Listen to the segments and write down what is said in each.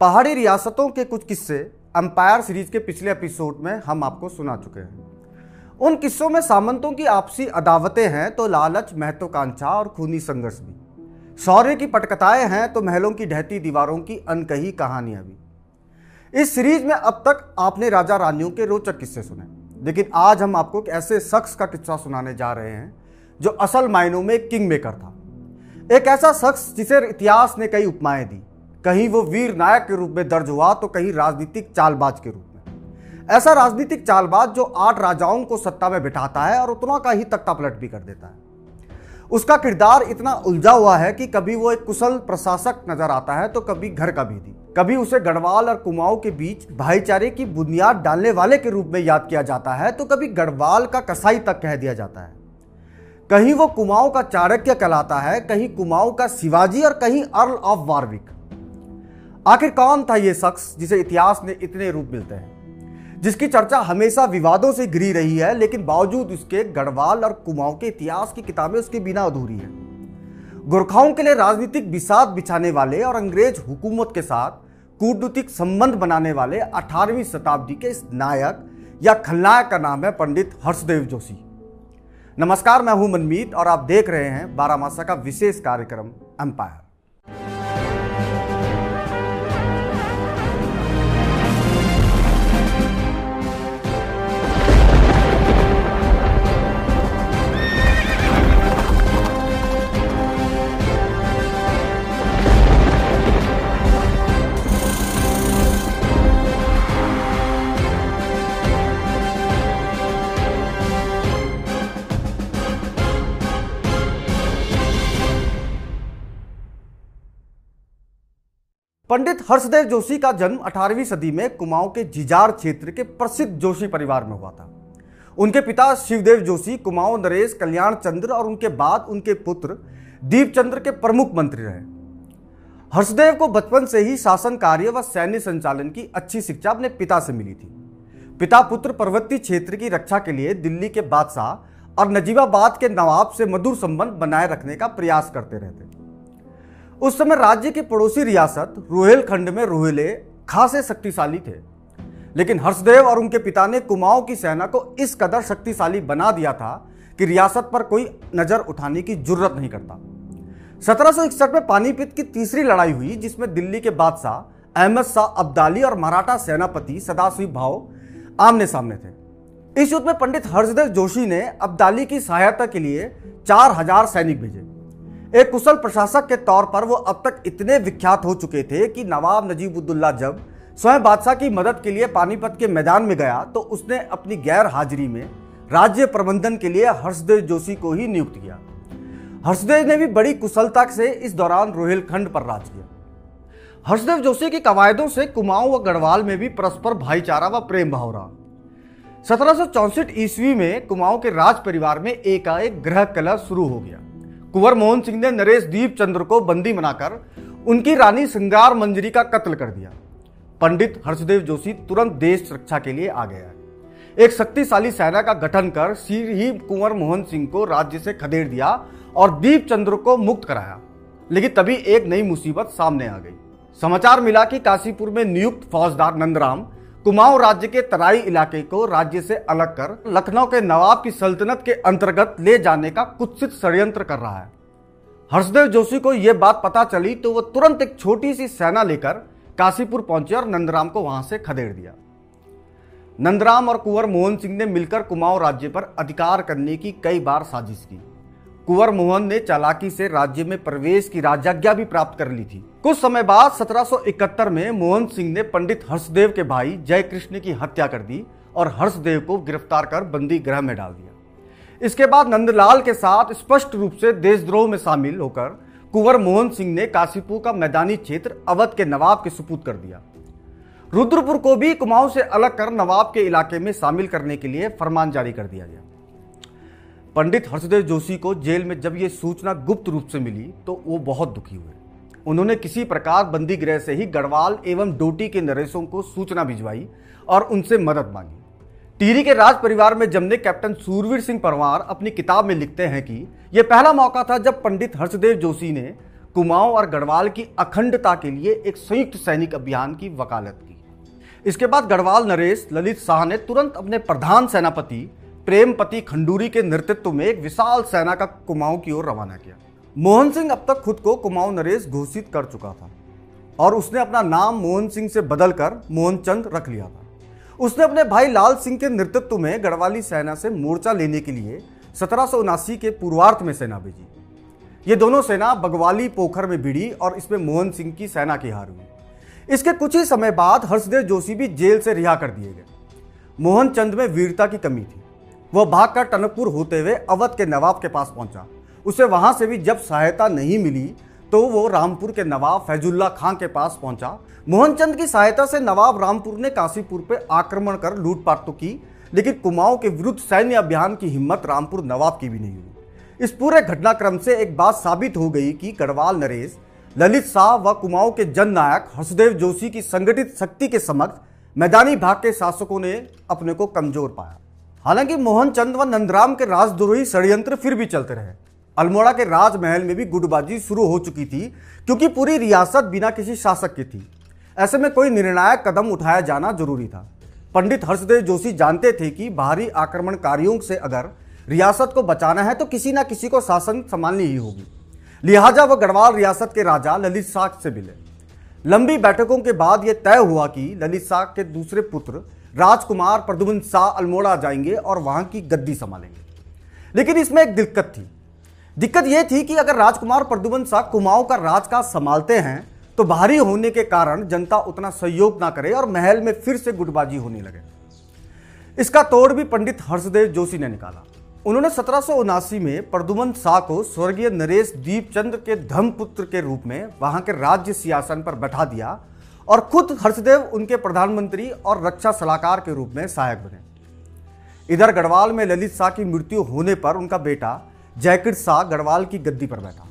पहाड़ी रियासतों के कुछ किस्से एम्पायर सीरीज़ के पिछले एपिसोड में हम आपको सुना चुके हैं। उन किस्सों में सामंतों की आपसी अदावतें हैं तो लालच, महत्वाकांक्षा और खूनी संघर्ष भी। शौर्य की पटकथाएँ हैं तो महलों की ढहती दीवारों की अनकही कहानियाँ भी। इस सीरीज़ में अब तक आपने राजा रानियों के रोचक किस्से सुने। लेकिन आज हम आपको एक ऐसे शख्स का किस्सा सुनाने जा रहे हैं, जो असल मायनों में किंग मेकर था। एक ऐसा शख्स जिसे इतिहास ने कई उपमाएँ दी। कहीं वो वीर नायक के रूप में दर्ज हुआ तो कहीं राजनीतिक चालबाज के रूप में। ऐसा राजनीतिक चालबाज जो आठ राजाओं को सत्ता में बिठाता है और उतना का ही तख्ता पलट भी कर देता है। उसका किरदार इतना उलझा हुआ है कि कभी वो एक कुशल प्रशासक नज़र आता है तो कभी घर का भेदी कभी उसे गढ़वाल और कुमाऊं के बीच भाईचारे की बुनियाद डालने वाले के रूप में याद किया जाता है तो कभी गढ़वाल का कसाई तक कह दिया जाता है। कहीं वो कुमाऊं का चाणक्य कहलाता है, कहीं कुमाऊं का शिवाजी और कहीं अर्ल ऑफ़ वारविक। आखिर कौन था ये शख्स जिसे इतिहास में इतने रूप मिलते हैं? जिसकी चर्चा हमेशा विवादों से घिरी रही है, लेकिन बावजूद उसके गढ़वाल और कुमाऊं के इतिहास की किताबें उसके बिना अधूरी है। गोरखाओं के लिए राजनीतिक विषाद बिछाने वाले और अंग्रेज़ हुकूमत के साथ कूटनीतिक संबंध बनाने वाले 18वीं शताब्दी के इस नायक या खलनायक का नाम है पंडित हर्षदेव जोशी। नमस्कार, मैं हूँ मनमीत और आप देख रहे हैं बारामासा का विशेष कार्यक्रम एम्पायर पंडित हर्षदेव जोशी का जन्म 18वीं सदी में कुमाऊं के जिजार क्षेत्र के प्रसिद्ध जोशी परिवार में हुआ था। उनके पिता शिवदेव जोशी, कुमाऊं नरेश कल्याण चंद्र और उनके बाद उनके पुत्र दीपचंद्र के प्रमुख मंत्री रहे। हर्षदेव को बचपन से ही शासन कार्य व सैन्य संचालन की अच्छी शिक्षा अपने पिता से मिली थी। पिता पुत्र पर्वतीय क्षेत्र की रक्षा के लिए दिल्ली के बादशाह और नजीबाबाद के नवाब से मधुर संबंध बनाए रखने का प्रयास करते रहते। उस समय राज्य के पड़ोसी रियासत रोहेलखंड में रोहेले खासे शक्तिशाली थे। लेकिन हर्षदेव और उनके पिता ने कुमाऊं की सेना को इस कदर शक्तिशाली बना दिया था कि रियासत पर कोई नज़र उठाने की ज़रूरत नहीं करता। सत्रह सौ इकसठ में पानीपत की तीसरी लड़ाई हुई, जिसमें दिल्ली के बादशाह अहमद शाह अब्दाली और मराठा सेनापति सदाशिव भाव आमने सामने थे। इस युद्ध में पंडित हर्षदेव जोशी ने अब्दाली की सहायता के लिए चार हज़ार सैनिक भेजे। एक कुशल प्रशासक के तौर पर वो अब तक इतने विख्यात हो चुके थे कि नवाब नजीबुद्दुल्ला जब स्वयं बादशाह की मदद के लिए पानीपत के मैदान में गया तो उसने अपनी गैर हाजिरी में राज्य प्रबंधन के लिए हर्षदेव जोशी को ही नियुक्त किया। हर्षदेव ने भी बड़ी कुशलता से इस दौरान रोहिलखंड पर राज किया। हर्षदेव जोशी की कवायदों से कुमाऊं व गढ़वाल में भी परस्पर भाईचारा व प्रेम भाव रहा सत्रह ईस्वी में कुमाऊं के राज परिवार में एकाएक ग्रह कलह शुरू हो गया। कुंवर मोहन सिंह ने नरेश दीप चंद्र को बंदी बनाकर उनकी रानी श्रृंगार मंजरी का कत्ल कर दिया। पंडित हर्षदेव जोशी तुरंत देश रक्षा के लिए आ गया एक शक्तिशाली सेना का गठन कर सिर ही कुंवर मोहन सिंह को राज्य से खदेड़ दिया और दीप चंद्र को मुक्त कराया। लेकिन तभी एक नई मुसीबत सामने आ गई। समाचार मिला कि काशीपुर में नियुक्त फौजदार नंदराम कुमाऊं राज्य के तराई इलाके को राज्य से अलग कर लखनऊ के नवाब की सल्तनत के अंतर्गत ले जाने का कुत्सित षड्यंत्र कर रहा है। हर्षदेव जोशी को यह बात पता चली तो वह तुरंत एक छोटी सी सेना लेकर काशीपुर पहुँचे और नंदराम को वहाँ से खदेड़ दिया। नंदराम और कुंवर मोहन सिंह ने मिलकर कुमाऊं राज्य पर अधिकार करने की कई बार साजिश की। कुंवर मोहन ने चालाकी से राज्य में प्रवेश की राजाज्ञा भी प्राप्त कर ली थी। कुछ समय बाद 1771 में मोहन सिंह ने पंडित हर्षदेव के भाई जय कृष्ण की हत्या कर दी और हर्षदेव को गिरफ़्तार कर बंदी गृह में डाल दिया। इसके बाद नंदलाल के साथ स्पष्ट रूप से देशद्रोह में शामिल होकर कुंवर मोहन सिंह ने काशीपुर का मैदानी क्षेत्र अवध के नवाब के सुपुत कर दिया। रुद्रपुर को भी कुमाऊं से अलग कर नवाब के इलाके में शामिल करने के लिए फरमान जारी कर दिया गया। पंडित हर्षदेव जोशी को जेल में जब यह सूचना गुप्त रूप से मिली तो वो बहुत दुखी हुए। उन्होंने किसी प्रकार बंदी गृह से ही गढ़वाल एवं डोटी के नरेशों को सूचना भिजवाई और उनसे मदद मांगी। टीरी के राज परिवार में जमने कैप्टन सूरवीर सिंह परमार अपनी किताब में लिखते हैं कि यह पहला मौका था जब पंडित हर्षदेव जोशी ने कुमाऊं और गढ़वाल की अखंडता के लिए एक संयुक्त सैनिक अभियान की वकालत की। इसके बाद गढ़वाल नरेश, ललित शाह ने तुरंत अपने प्रधान सेनापति प्रेमपति खंडूरी के नेतृत्व में एक विशाल सेना का कुमाऊं की ओर रवाना किया। मोहन सिंह अब तक खुद को कुमाऊं नरेश घोषित कर चुका था और उसने अपना नाम मोहन सिंह से बदलकर मोहनचंद रख लिया था। उसने अपने भाई लाल सिंह के नेतृत्व में गढ़वाली सेना से मोर्चा लेने के लिए सत्रह सौ उनासी के पूर्वार्थ में सेना भेजी। ये दोनों सेना बगवाली पोखर में भिड़ी और इसमें मोहन सिंह की सेना की हार हुई। इसके कुछ ही समय बाद हर्षदेव जोशी भी जेल से रिहा कर दिए गए। मोहन चंद में वीरता की कमी थी। वह भागकर टनकपुर होते हुए अवध के नवाब के पास पहुँचा। उसे वहाँ से भी जब सहायता नहीं मिली तो वो रामपुर के नवाब फैजुल्ला खां के पास पहुँचा। मोहनचंद की सहायता से नवाब रामपुर ने काशीपुर पर आक्रमण कर लूटपाट तो की, लेकिन कुमाऊं के विरुद्ध सैन्य अभियान की हिम्मत रामपुर नवाब की भी नहीं हुई। इस पूरे घटनाक्रम से एक बात साबित हो गई कि गढ़वाल नरेश, ललित शाह व कुमाऊं के जननायक हर्षदेव जोशी की संगठित शक्ति के समक्ष मैदानी भाग के शासकों ने अपने को कमज़ोर पाया। हालाँकि मोहन चंद व नंदराम के राजद्रोही षड्यंत्र फिर भी चलते रहे। अल्मोड़ा के राजमहल में भी गुटबाजी शुरू हो चुकी थी, क्योंकि पूरी रियासत बिना किसी शासक की थी। ऐसे में कोई निर्णायक कदम उठाया जाना ज़रूरी था। पंडित हर्षदेव जोशी जानते थे कि बाहरी आक्रमणकारियों से अगर रियासत को बचाना है तो किसी ना किसी को शासन संभालनी ही होगी। लिहाजा वह गढ़वाल रियासत के राजा ललित शाह से मिले। लंबी बैठकों के बाद यह तय हुआ कि ललित शाह के दूसरे पुत्र राजकुमार प्रदुमन शाह अल्मोड़ा जाएँगे और वहाँ की गद्दी संभालेंगे। लेकिन इसमें एक दिक्कत थी। दिक्कत यह थी कि अगर राजकुमार प्रदुमन शाह कुमाऊं का राजकाज संभालते हैं तो भारी होने के कारण जनता उतना सहयोग ना करे और महल में फिर से गुटबाजी होने लगे। इसका तोड़ भी पंडित हर्षदेव जोशी ने निकाला। उन्होंने सत्रह में प्रदुमन शाह को स्वर्गीय नरेश दीपचंद्र के धर्मपुत्र के रूप में वहाँ के राज्य सियासन पर बैठा दिया और खुद हर्षदेव उनके प्रधानमंत्री और रक्षा सलाहकार के रूप में सहायक बने। इधर गढ़वाल में ललित शाह की मृत्यु होने पर उनका बेटा जयकृत शाह गढ़वाल की गद्दी पर बैठा।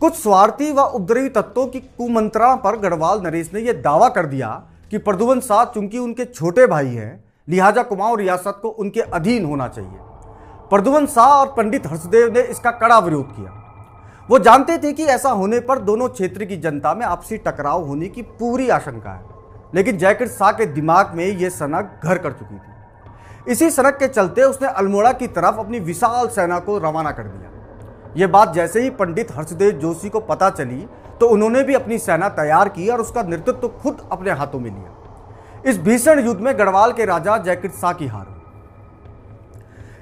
कुछ स्वार्थी व उपद्रवी तत्वों की कुमंत्रणा पर गढ़वाल नरेश ने यह दावा कर दिया कि प्रदुवन शाह चूँकि उनके छोटे भाई हैं, लिहाजा कुमाऊं रियासत को उनके अधीन होना चाहिए। प्रदुवन शाह और पंडित हर्षदेव ने इसका कड़ा विरोध किया। वो जानते थे कि ऐसा होने पर दोनों क्षेत्र की जनता में आपसी टकराव होने की पूरी आशंका है। लेकिन जयकृत शाह के दिमाग में यह सनक घर कर चुकी थी। इसी सनक के चलते उसने अल्मोड़ा की तरफ़ अपनी विशाल सेना को रवाना कर दिया। यह बात जैसे ही पंडित हर्षदेव जोशी को पता चली तो उन्होंने भी अपनी सेना तैयार की और उसका नेतृत्व तो खुद अपने हाथों में लिया। इस भीषण युद्ध में गढ़वाल के राजा जयकृत शाह की हार।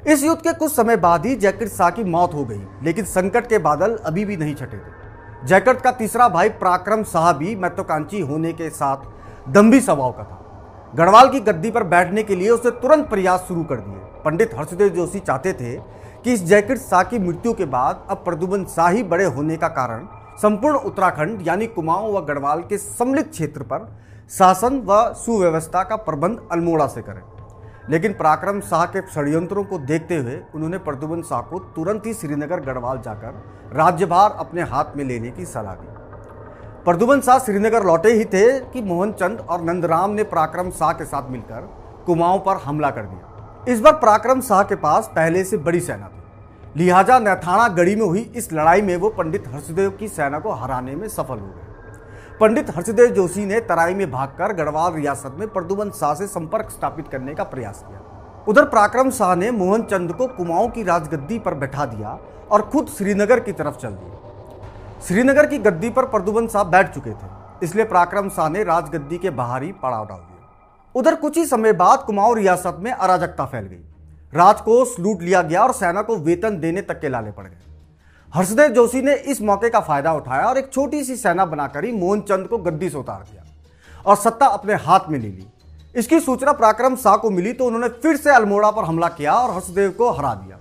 इस युद्ध के कुछ समय बाद ही जयकृत शाह की मौत हो गई, लेकिन संकट के बादल अभी भी नहीं छटे थे। जयकृत का तीसरा भाई पराक्रम शाह भी महत्वाकांक्षी होने के साथ दम्भी स्वभाव का था। गढ़वाल की गद्दी पर बैठने के लिए उसने तुरंत प्रयास शुरू कर दिए। पंडित हर्षदेव जोशी चाहते थे कि इस जैकेट शाह की मृत्यु के बाद अब प्रदुमन शाही बड़े होने का कारण संपूर्ण उत्तराखंड, यानी कुमाऊं व गढ़वाल के सम्मिलित क्षेत्र पर शासन व सुव्यवस्था का प्रबंध अल्मोड़ा से करें। लेकिन पराक्रम शाह के षड्यंत्रों को देखते हुए उन्होंने प्रदुमन शाह को तुरंत ही श्रीनगर गढ़वाल जाकर राज्यभार अपने हाथ में लेने की सलाह दी। प्रदुमन शाह श्रीनगर लौटे ही थे कि मोहनचंद और नंदराम ने पराक्रम शाह के साथ मिलकर कुमाऊं पर हमला कर दिया। इस बार पराक्रम शाह के पास पहले से बड़ी सेना थी। लिहाजा नैथाना गढ़ी में हुई इस लड़ाई में वो पंडित हर्षदेव की सेना को हराने में सफल हो गए। पंडित हर्षदेव जोशी ने तराई में भागकर गढ़वाल रियासत में प्रदुमन शाह से संपर्क स्थापित करने का प्रयास किया। उधर पराक्रम शाह ने मोहन चंद को कुमाऊं की राजगद्दी पर बैठा दिया और खुद श्रीनगर की तरफ़ चल दिए। श्रीनगर की गद्दी पर प्रदुमन शाह बैठ चुके थे, इसलिए पराक्रम शाह ने राजगद्दी के बाहर ही पड़ाव डाल दिया। उधर कुछ ही समय बाद कुमाऊं रियासत में अराजकता फैल गई। राजकोष लूट लिया गया और सेना को वेतन देने तक के लाले पड़ गए। हर्षदेव जोशी ने इस मौके का फ़ायदा उठाया और एक छोटी सी सेना बनाकर ही मोहनचंद को गद्दी से उतार दिया और सत्ता अपने हाथ में ले ली। इसकी सूचना पराक्रम शाह को मिली तो उन्होंने फिर से अल्मोड़ा पर हमला किया और हर्षदेव को हरा दिया।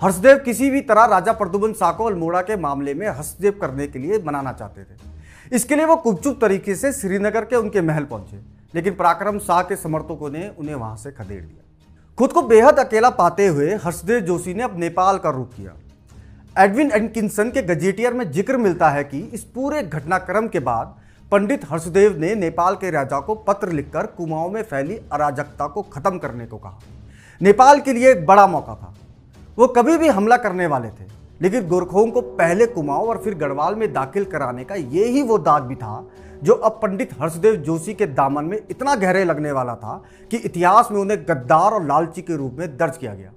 हर्षदेव किसी भी तरह राजा प्रदुबन शाह को अल्मोड़ा के मामले में हस्तक्षेप करने के लिए बनाना चाहते थे। इसके लिए वो कुपचुप तरीके से श्रीनगर के उनके महल पहुँचे, लेकिन पराक्रम शाह के समर्थकों ने उन्हें वहाँ से खदेड़ दिया। खुद को बेहद अकेला पाते हुए हर्षदेव जोशी ने अब नेपाल का रुख किया। एडविन एनकिंसन के गजेटियर में ज़िक्र मिलता है कि इस पूरे घटनाक्रम के बाद पंडित हर्षदेव ने नेपाल के राजा को पत्र लिखकर कुमाऊं में फैली अराजकता को खत्म करने को कहा। नेपाल के लिए एक बड़ा मौका था। वो कभी भी हमला करने वाले थे, लेकिन गोरखों को पहले कुमाऊं और फिर गढ़वाल में दाखिल कराने का ये ही वो दाग भी था, जो अब पंडित हर्षदेव जोशी के दामन में इतना गहरे लगने वाला था कि इतिहास में उन्हें गद्दार और लालची के रूप में दर्ज किया गया।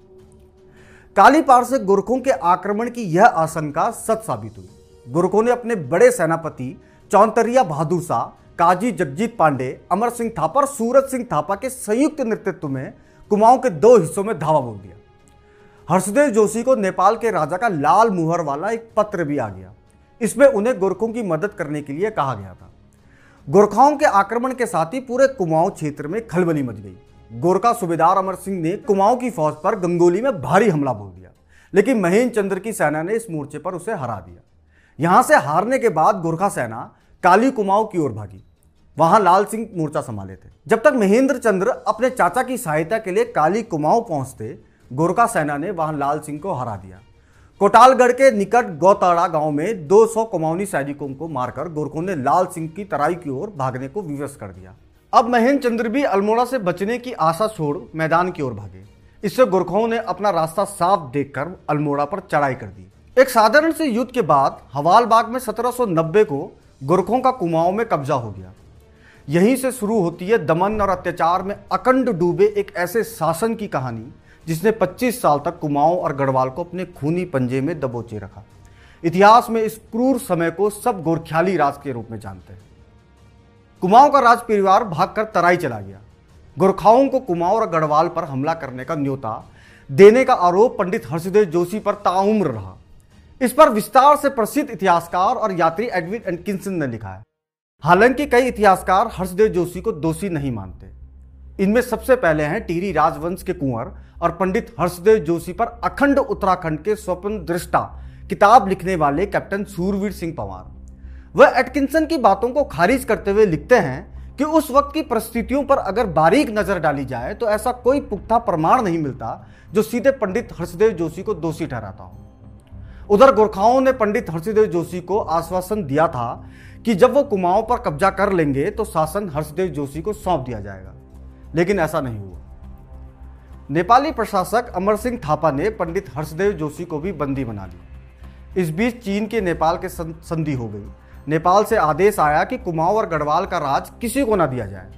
कालीपार से गोरखों के आक्रमण की यह आशंका सच साबित हुई। गोरखों ने अपने बड़े सेनापति चौंतरिया बहादुर शाह काजी जगजीत पांडे, अमर सिंह थापा और सूरज सिंह थापा के संयुक्त नेतृत्व में कुमाऊं के दो हिस्सों में धावा बोल दिया। हर्षदेव जोशी को नेपाल के राजा का लाल मुहर वाला एक पत्र भी आ गया। इसमें उन्हें गोरखों की मदद करने के लिए कहा गया था। गोरखाओं के आक्रमण के साथ ही पूरे कुमाऊं क्षेत्र में खलबली मच गई। गोरखा सूबेदार अमर सिंह ने कुमाऊं की फौज पर गंगोली में भारी हमला बोल दिया, लेकिन महेंद्र चंद्र की सेना ने इस मोर्चे पर उसे हरा दिया। यहाँ से हारने के बाद गोरखा सेना काली कुमाऊं की ओर भागी। वहाँ लाल सिंह मोर्चा संभाले थे। जब तक महेंद्र चंद्र अपने चाचा की सहायता के लिए काली कुमाऊं पहुँचते, गोरखा सेना ने वहाँ लाल सिंह को हरा दिया। कोटालगढ़ के निकट गौताड़ा गाँव में 200 कुमाऊनी सैनिकों को मारकर गोरखों ने लाल सिंह की तराई की ओर भागने को विवश कर दिया। अब महेंद्र चंद्र भी अल्मोड़ा से बचने की आशा छोड़ मैदान की ओर भागे। इससे गोरखाओं ने अपना रास्ता साफ़ देखकर अल्मोड़ा पर चढ़ाई कर दी। एक साधारण से युद्ध के बाद हवाल बाग में 1790 को गोरखों का कुमाऊं में कब्जा हो गया। यहीं से शुरू होती है दमन और अत्याचार में अखंड डूबे एक ऐसे शासन की कहानी, जिसने 25 साल तक कुमाऊं और गढ़वाल को अपने खूनी पंजे में दबोचे रखा। इतिहास में इस क्रूर समय को सब गोरख्याली राज के रूप में जानते हैं। कुमाऊं का राज परिवार भागकर तराई चला गया। गोरखाओं को कुमाऊं और गढ़वाल पर हमला करने का न्योता देने का आरोप पंडित हर्षदेव जोशी पर ताउम्र रहा। इस पर विस्तार से प्रसिद्ध इतिहासकार और यात्री एडविन एंकिंसन ने लिखा है। हालाँकि कई इतिहासकार हर्षदेव जोशी को दोषी नहीं मानते। इनमें सबसे पहले हैं टीरी राजवंश के कुंवर और पंडित हर्षदेव जोशी पर अखंड उत्तराखंड के स्वप्न दृष्टा, किताब लिखने वाले कैप्टन सूरवीर सिंह पवार। वह एटकिंसन की बातों को खारिज करते हुए लिखते हैं कि उस वक्त की परिस्थितियों पर अगर बारीक नज़र डाली जाए तो ऐसा कोई पुख्ता प्रमाण नहीं मिलता जो सीधे पंडित हर्षदेव जोशी को दोषी ठहराता हो। उधर गोरखाओं ने पंडित हर्षदेव जोशी को आश्वासन दिया था कि जब वो कुमाऊं पर कब्जा कर लेंगे तो शासन हर्षदेव जोशी को सौंप दिया जाएगा। लेकिन ऐसा नहीं हुआ। नेपाली प्रशासक अमर सिंह थापा ने पंडित हर्षदेव जोशी को भी बंदी बना ली। इस बीच चीन के नेपाल के संधि हो गई। नेपाल से आदेश आया कि कुमाऊं और गढ़वाल का राज किसी को ना दिया जाए।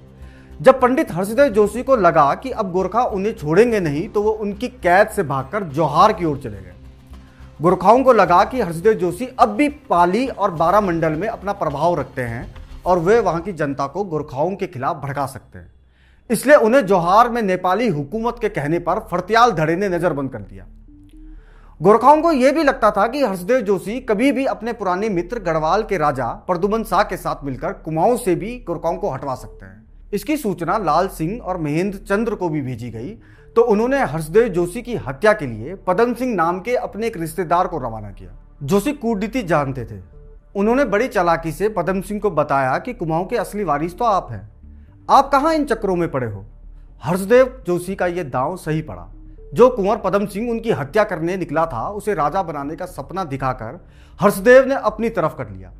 जब पंडित हर्षदेव जोशी को लगा कि अब गोरखा उन्हें छोड़ेंगे नहीं तो वो उनकी कैद से भागकर जौहार की ओर चले गए। गोरखाओं को लगा कि हर्षदेव जोशी अब भी पाली और बारा मंडल में अपना प्रभाव रखते हैं और वे वहाँ की जनता को गोरखाओं के खिलाफ भड़का सकते हैं। इसलिए उन्हें जोहार में नेपाली हुकूमत के कहने पर फरतियाल धड़े ने नजरबंद कर दिया। गोरखाओं को यह भी लगता था कि हर्षदेव जोशी कभी भी अपने पुराने मित्र गढ़वाल के राजा प्रदुमन शाह के साथ मिलकर कुमाऊं से भी गोरखाओं को हटवा सकते हैं। इसकी सूचना लाल सिंह और महेंद्र चंद्र को भी भेजी गई तो उन्होंने हर्षदेव जोशी की हत्या के लिए पदम सिंह नाम के अपने एक रिश्तेदार को रवाना किया। जोशी कूटनीति जानते थे। उन्होंने बड़ी चालाकी से पदम सिंह को बताया कि कुमाऊं के असली वारिस तो आप हैं। आप कहाँ इन चक्रों में पड़े हो? हर्षदेव जोशी का यह दांव सही पड़ा। जो कुंवर पदम सिंह उनकी हत्या करने निकला था, उसे राजा बनाने का सपना दिखाकर हर्षदेव ने अपनी तरफ़ कर लिया।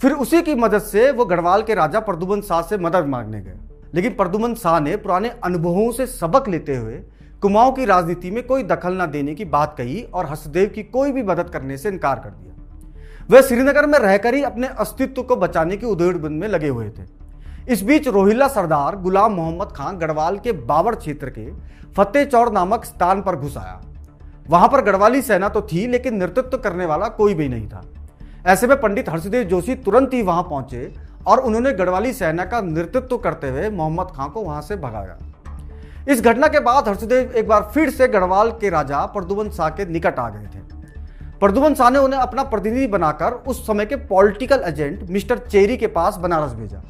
फिर उसी की मदद से वो गढ़वाल के राजा प्रदुमन शाह से मदद मांगने गए। लेकिन प्रदुमन शाह ने पुराने अनुभवों से सबक लेते हुए कुमाऊं की राजनीति में कोई दखल न देने की बात कही और हर्षदेव की कोई भी मदद करने से इनकार कर दिया। वे श्रीनगर में रहकर ही अपने अस्तित्व को बचाने की उधेड़बंद में लगे हुए थे। इस बीच रोहिल्ला सरदार गुलाम मोहम्मद खान गढ़वाल के बाबर क्षेत्र के फतेह चौड़ नामक स्थान पर घुस आया। वहाँ पर गढ़वाली सेना तो थी, लेकिन नेतृत्व करने वाला कोई भी नहीं था। ऐसे में पंडित हर्षदेव जोशी तुरंत ही वहाँ पहुँचे और उन्होंने गढ़वाली सेना का नेतृत्व करते हुए मोहम्मद खां को वहाँ से भगाया। इस घटना के बाद हर्षदेव एक बार फिर से गढ़वाल के राजा प्रदुमन शाह के निकट आ गए थे। प्रदुमन शाह ने उन्हें अपना प्रतिनिधि बनाकर उस समय के पॉलिटिकल एजेंट मिस्टर चेरी के पास बनारस भेजा।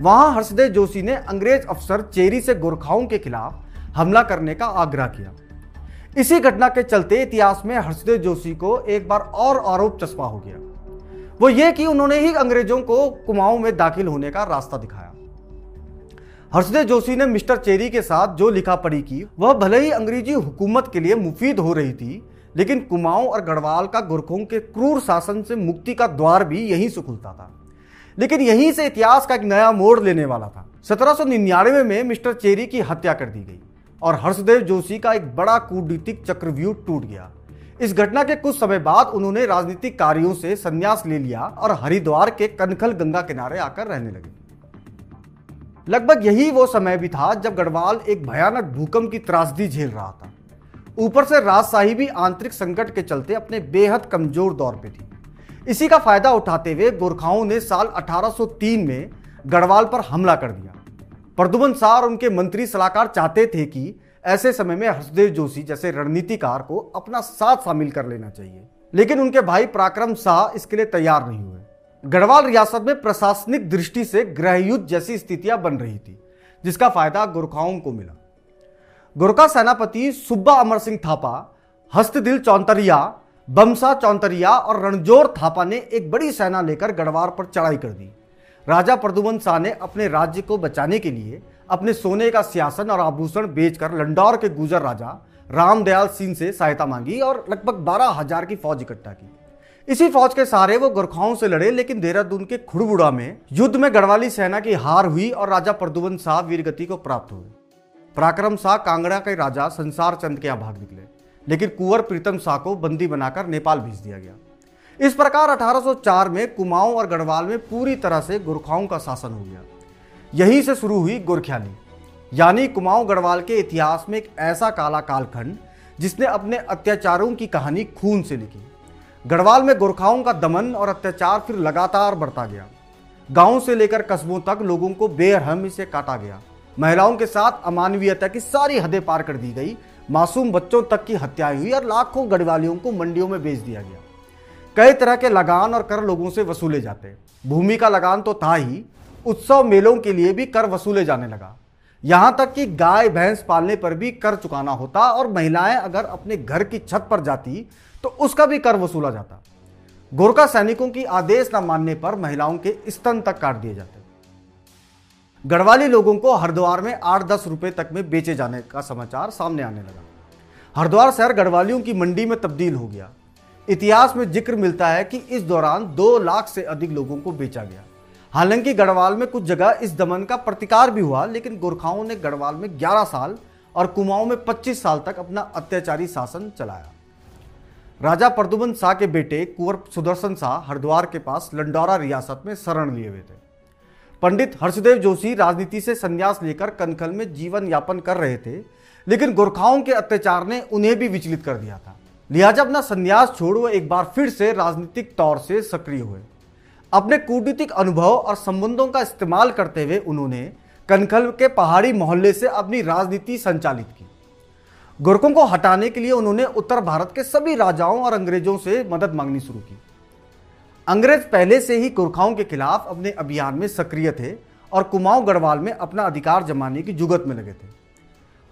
वहाँ हर्षदेव जोशी ने अंग्रेज़ अफसर चेरी से गोरखाओं के खिलाफ हमला करने का आग्रह किया। इसी घटना के चलते इतिहास में हर्षदेव जोशी को एक बार और आरोप चस्पा हो गया। वो ये कि उन्होंने ही अंग्रेज़ों को कुमाऊं में दाखिल होने का रास्ता दिखाया। हर्षदेव जोशी ने मिस्टर चेरी के साथ जो लिखा पढ़ी की, वह भले ही अंग्रेज़ी हुकूमत के लिए मुफीद हो रही थी, लेकिन कुमाऊं और गढ़वाल का गोरखों के क्रूर शासन से मुक्ति का द्वार भी यहीं से खुलता था। लेकिन यहीं से इतिहास का एक नया मोड़ लेने वाला था। सत्रह सौ निन्यानवे में मिस्टर चेरी की हत्या कर दी गई और हर्षदेव जोशी का एक बड़ा कूटनीतिक चक्रव्यूह टूट गया। इस घटना के कुछ समय बाद उन्होंने राजनीतिक कार्यों से संन्यास ले लिया और हरिद्वार के कनखल गंगा किनारे आकर रहने लगे। लगभग यही वो समय भी था जब गढ़वाल एक भयानक भूकंप की त्रासदी झेल रहा था। ऊपर से राजशाही भी आंतरिक संकट के चलते अपने बेहद कमज़ोर दौर पे थी। इसी का फ़ायदा उठाते हुए गोरखाओं ने साल 1803 में गढ़वाल पर हमला कर दिया। प्रदुमन शाह और उनके मंत्री सलाहकार चाहते थे कि ऐसे समय में हसदेव जोशी जैसे रणनीतिकार को अपना साथ शामिल कर लेना चाहिए। लेकिन उनके भाई पराक्रम शाह इसके लिए तैयार नहीं हुए। गढ़वाल रियासत में प्रशासनिक दृष्टि से गृह युद्ध जैसी स्थितियाँ बन रही थी, जिसका फ़ायदा गोरखाओं को मिला। गोरखा सेनापति सुब्बा अमर सिंह थापा, हस्तदिल चौंतरिया बमसा, चौंतरिया और रणजोर थापा ने एक बड़ी सेना लेकर गढ़वार पर चढ़ाई कर दी। राजा प्रदुमन शाह ने अपने राज्य को बचाने के लिए अपने सोने का सियासन और आभूषण बेचकर लंडौर के गुजर राजा रामदयाल सिंह से सहायता मांगी और लगभग बारह हज़ार की फौज इकट्ठा की। इसी फौज के सहारे वो गोरखाओं से लड़े, लेकिन देहरादून के खुड़बुड़ा में युद्ध में गढ़वाली सेना की हार हुई और राजा प्रदुमन शाह वीरगति को प्राप्त हुए। पराक्रम शाह कांगड़ा के राजा संसार चंद के यहाँ भाग निकले। लेकिन कुंवर प्रीतम शाह को बंदी बनाकर नेपाल भेज दिया गया। इस प्रकार 1804 में कुमाऊं और गढ़वाल में पूरी तरह से गोरखाओं का शासन हो गया। यहीं से शुरू हुई गुरख्याली। यानी कुमाऊं गढ़वाल के इतिहास में एक ऐसा काला कालखंड जिसने अपने अत्याचारों की कहानी खून से लिखी। गढ़वाल में गोरखाओं का दमन और अत्याचार फिर लगातार बढ़ता गया। गाँव से लेकर कस्बों तक लोगों को बेरहमी से काटा गया। महिलाओं के साथ अमानवीयता की सारी हदें पार कर दी गई मासूम बच्चों तक की हत्याएँ हुई और लाखों गढ़वालियों को मंडियों में बेच दिया गया। कई तरह के लगान और कर लोगों से वसूले जाते। भूमि का लगान तो था ही, उत्सव मेलों के लिए भी कर वसूले जाने लगा। यहाँ तक कि गाय भैंस पालने पर भी कर चुकाना होता और महिलाएँ अगर अपने घर की छत पर जाती तो उसका भी कर वसूला जाता। गोरखा सैनिकों की आदेश न मानने पर महिलाओं के स्तन तक काट दिए जाते। गढ़वाली लोगों को हरिद्वार में आठ दस रुपए तक में बेचे जाने का समाचार सामने आने लगा। हरिद्वार शहर गढ़वालियों की मंडी में तब्दील हो गया। इतिहास में ज़िक्र मिलता है कि इस दौरान दो लाख से अधिक लोगों को बेचा गया। हालाँकि गढ़वाल में कुछ जगह इस दमन का प्रतिकार भी हुआ, लेकिन गोरखाओं ने गढ़वाल में 11 साल और कुमाऊं में 25 साल तक अपना अत्याचारी शासन चलाया। राजा प्रदुमन शाह के बेटे कुंवर सुदर्शन शाह हरिद्वार के पास लंडौरा रियासत में शरण लिए हुए थे। पंडित हर्षदेव जोशी राजनीति से संन्यास लेकर कनखल में जीवन यापन कर रहे थे, लेकिन गोरखाओं के अत्याचार ने उन्हें भी विचलित कर दिया था। लिहाजा अपना संन्यास छोड़ वो एक बार फिर से राजनीतिक तौर से सक्रिय हुए। अपने कूटनीतिक अनुभव और संबंधों का इस्तेमाल करते हुए उन्होंने कनखल के पहाड़ी मोहल्ले से अपनी राजनीति संचालित की। गोरखों को हटाने के लिए उन्होंने उत्तर भारत के सभी राजाओं और अंग्रेज़ों से मदद मांगनी शुरू की। अंग्रेज़ पहले से ही गोरखाओं के खिलाफ अपने अभियान में सक्रिय थे और कुमाऊं गढ़वाल में अपना अधिकार जमाने की जुगत में लगे थे।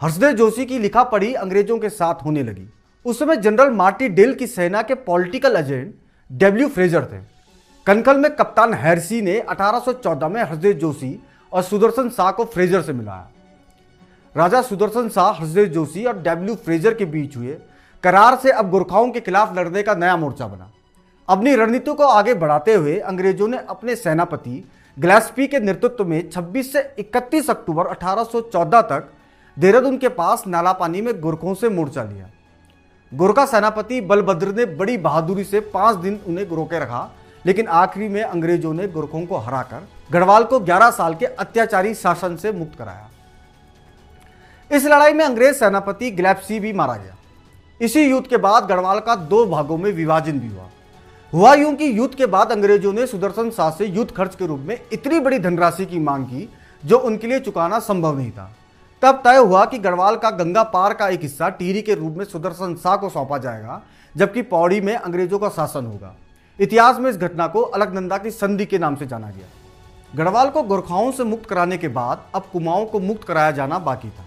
हर्षदेव जोशी की लिखा पढ़ी अंग्रेज़ों के साथ होने लगी। उस समय जनरल मार्टी डेल की सेना के पॉलिटिकल एजेंट डब्ल्यू फ्रेजर थे। कनकल में कप्तान हैरसी ने 1814 में हरदेव जोशी और सुदर्शन शाह को फ्रेजर से मिलाया। राजा सुदर्शन शाह हरदेव जोशी और डब्ल्यू फ्रेजर के बीच हुए करार से अब गोरखाओं के खिलाफ लड़ने का नया मोर्चा बना। अपनी रणनीति को आगे बढ़ाते हुए अंग्रेज़ों ने अपने सेनापति ग्लैस्पी के नेतृत्व में 26 से 31 अक्टूबर 1814 तक देहरादून के पास नाला पानी में गोरखों से मोर्चा लिया। गोरखा सेनापति बलभद्र ने बड़ी बहादुरी से पाँच दिन उन्हें रोके रखा, लेकिन आखिरी में अंग्रेज़ों ने गोरखों को हराकर गढ़वाल को 11 साल के अत्याचारी शासन से मुक्त कराया। इस लड़ाई में अंग्रेज़ सेनापति ग्लैप्सी भी मारा गया। इसी युद्ध के बाद गढ़वाल का दो भागों में विभाजन भी हुआ। हुआ यूँ कि युद्ध के बाद अंग्रेज़ों ने सुदर्शन शाह से युद्ध खर्च के रूप में इतनी बड़ी धनराशि की मांग की, जो उनके लिए चुकाना संभव नहीं था। तब तय हुआ कि गढ़वाल का गंगा पार का एक हिस्सा टीरी के रूप में सुदर्शन शाह को सौंपा जाएगा, जबकि पौड़ी में अंग्रेज़ों का शासन होगा। इतिहास में इस घटना को अलकनंदा की संधि के नाम से जाना गया। गढ़वाल को गोरखाओं से मुक्त कराने के बाद अब कुमाऊं को मुक्त कराया जाना बाकी था।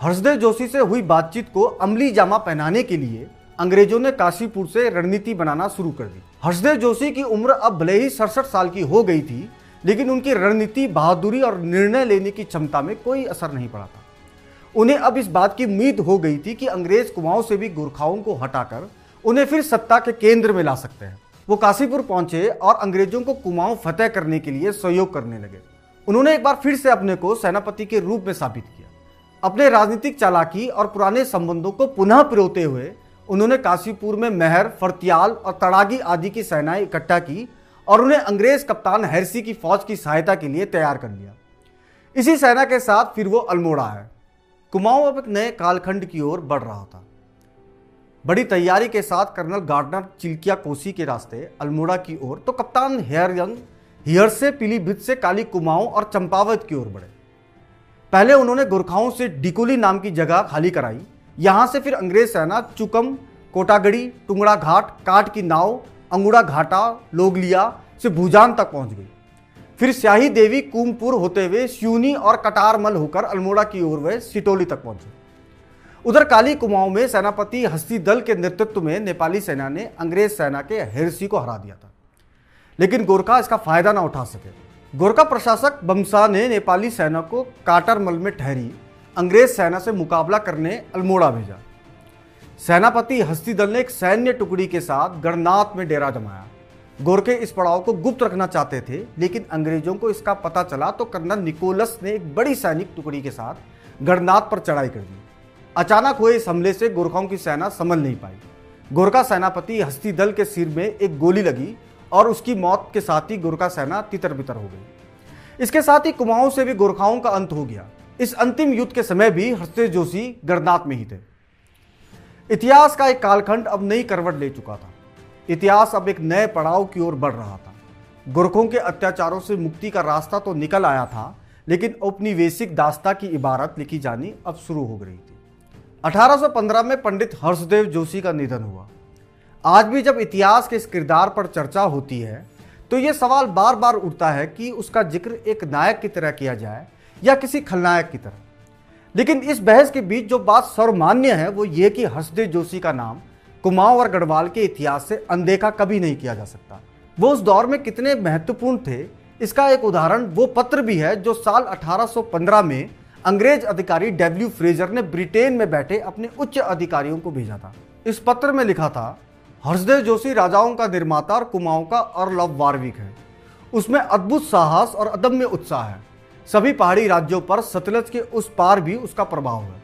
हर्षदेव जोशी से हुई बातचीत को अमली जामा पहनाने के लिए अंग्रेज़ों ने काशीपुर से रणनीति बनाना शुरू कर दी। हर्षदेव जोशी की उम्र अब भले ही सड़सठ साल की हो गई थी, लेकिन उनकी रणनीति, बहादुरी और निर्णय लेने की क्षमता में कोई असर नहीं पड़ा था। उन्हें अब इस बात की उम्मीद हो गई थी कि अंग्रेज़ कुमाऊं से भी गोरखाओं को हटाकर उन्हें फिर सत्ता के केंद्र में ला सकते हैं। वो काशीपुर पहुँचे और अंग्रेज़ों को कुमाऊं फतेह करने के लिए सहयोग करने लगे। उन्होंने एक बार फिर से अपने को सेनापति के रूप में साबित किया। अपने राजनीतिक चालाकी और पुराने संबंधों को पुनः पिरोते हुए उन्होंने काशीपुर में मेहर, फरतियाल और तड़ागी आदि की सेनाएँ इकट्ठा की और उन्हें अंग्रेज़ कप्तान हैरसी की फौज की सहायता के लिए तैयार कर लिया। इसी सेना के साथ फिर वो अल्मोड़ा है। कुमाऊं अब एक नए कालखंड की ओर बढ़ रहा था। बड़ी तैयारी के साथ कर्नल गार्डनर चिल्किया कोसी के रास्ते अल्मोड़ा की ओर तो कप्तान हेयरयंग हियर से पीलीभीत से काली कुमाऊं और चंपावत की ओर बढ़े। पहले उन्होंने गुरखाओं से डिकोली नाम की जगह खाली कराई यहाँ से फिर अंग्रेज़ सेना चुकम, कोटागढ़ी, टुंगड़ा घाट, काट की नाव, अंगुड़ा घाटा, लोगलिया से भूजान तक पहुँच गई। फिर स्याही देवी कुमपुर होते हुए स्यूनी और कटारमल होकर अल्मोड़ा की ओर वे सिटोली तक पहुँचे। उधर काली कुमाऊं में सेनापति हस्ती दल के नेतृत्व में नेपाली सेना ने अंग्रेज़ सेना के हेरसी को हरा दिया था। लेकिन गोरखा इसका फ़ायदा ना उठा सके। गोरखा प्रशासक बमसा ने नेपाली सेना को काटरमल में ठहरी अंग्रेज़ सेना से मुकाबला करने अल्मोड़ा भेजा। सेनापति हस्ती दल ने एक सैन्य टुकड़ी के साथ गणनाथ में डेरा जमाया। गोरखे इस पड़ाव को गुप्त रखना चाहते थे, लेकिन अंग्रेज़ों को इसका पता चला तो कर्नल निकोलस ने एक बड़ी सैनिक टुकड़ी के साथ गणनाथ पर चढ़ाई कर दी। अचानक हुए इस हमले से गोरखाओं की सेना संभल नहीं पाई। गोरखा सेनापति हस्ती दल के सिर में एक गोली लगी और उसकी मौत के साथ ही गोरखा सेना तितर बितर हो गई। इसके साथ ही कुमाऊं से भी गोरखाओं का अंत हो गया। इस अंतिम युद्ध के समय भी हस्ते जोशी गणनाथ में ही थे। इतिहास का एक कालखंड अब नई करवट ले चुका था। इतिहास अब एक नए पड़ाव की ओर बढ़ रहा था। गोरखों के अत्याचारों से मुक्ति का रास्ता तो निकल आया था, लेकिन औपनिवेशिक दास्ता की इबारत लिखी जानी अब शुरू हो गई थी। 1815 में पंडित हर्षदेव जोशी का निधन हुआ। आज भी जब इतिहास के इस किरदार पर चर्चा होती है तो यह सवाल बार बार उठता है कि उसका ज़िक्र एक नायक की तरह किया जाए या किसी खलनायक की तरह। लेकिन इस बहस के बीच जो बात सर्वमान्य है, वो ये कि हर्षदेव जोशी का नाम कुमाऊं और गढ़वाल के इतिहास से अनदेखा कभी नहीं किया जा सकता। वो उस दौर में कितने महत्वपूर्ण थे, इसका एक उदाहरण वो पत्र भी है जो साल 1815 में अंग्रेज़ अधिकारी डब्ल्यू फ्रेजर ने ब्रिटेन में बैठे अपने उच्च अधिकारियों को भेजा था। इस पत्र में लिखा था हर्षदेव जोशी राजाओं का निर्माता और कुमाऊं का और लव वार्विक है। उसमें अद्भुत साहस और अदम्य उत्साह है। सभी पहाड़ी राज्यों पर सतलज के उस पार भी उसका प्रभाव है।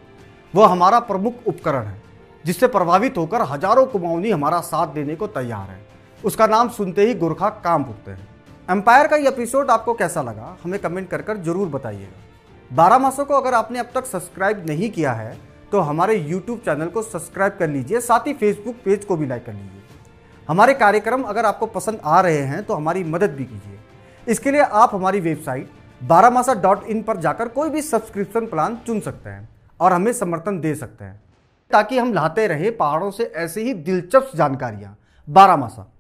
वह हमारा प्रमुख उपकरण है, जिससे प्रभावित होकर हज़ारों कुमाऊनी हमारा साथ देने को तैयार है। उसका नाम सुनते ही गोरखा काम उठते हैं। एम्पायर का ये एपिसोड आपको कैसा लगा? हमें कमेंट कर कर ज़रूर बताइएगा। बारह मासों को अगर आपने अब तक सब्सक्राइब नहीं किया है तो हमारे यूट्यूब चैनल को सब्सक्राइब कर लीजिए, साथ ही फेसबुक पेज को भी लाइक कर लीजिए। हमारे कार्यक्रम अगर आपको पसंद आ रहे हैं तो हमारी मदद भी कीजिए। इसके लिए आप हमारी वेबसाइट बारामासा डॉट इन पर जाकर कोई भी सब्सक्रिप्शन प्लान चुन सकते हैं और हमें समर्थन दे सकते हैं। ताकि हम लाते रहे पहाड़ों से ऐसे ही दिलचस्प जानकारियाँ। बारामासा।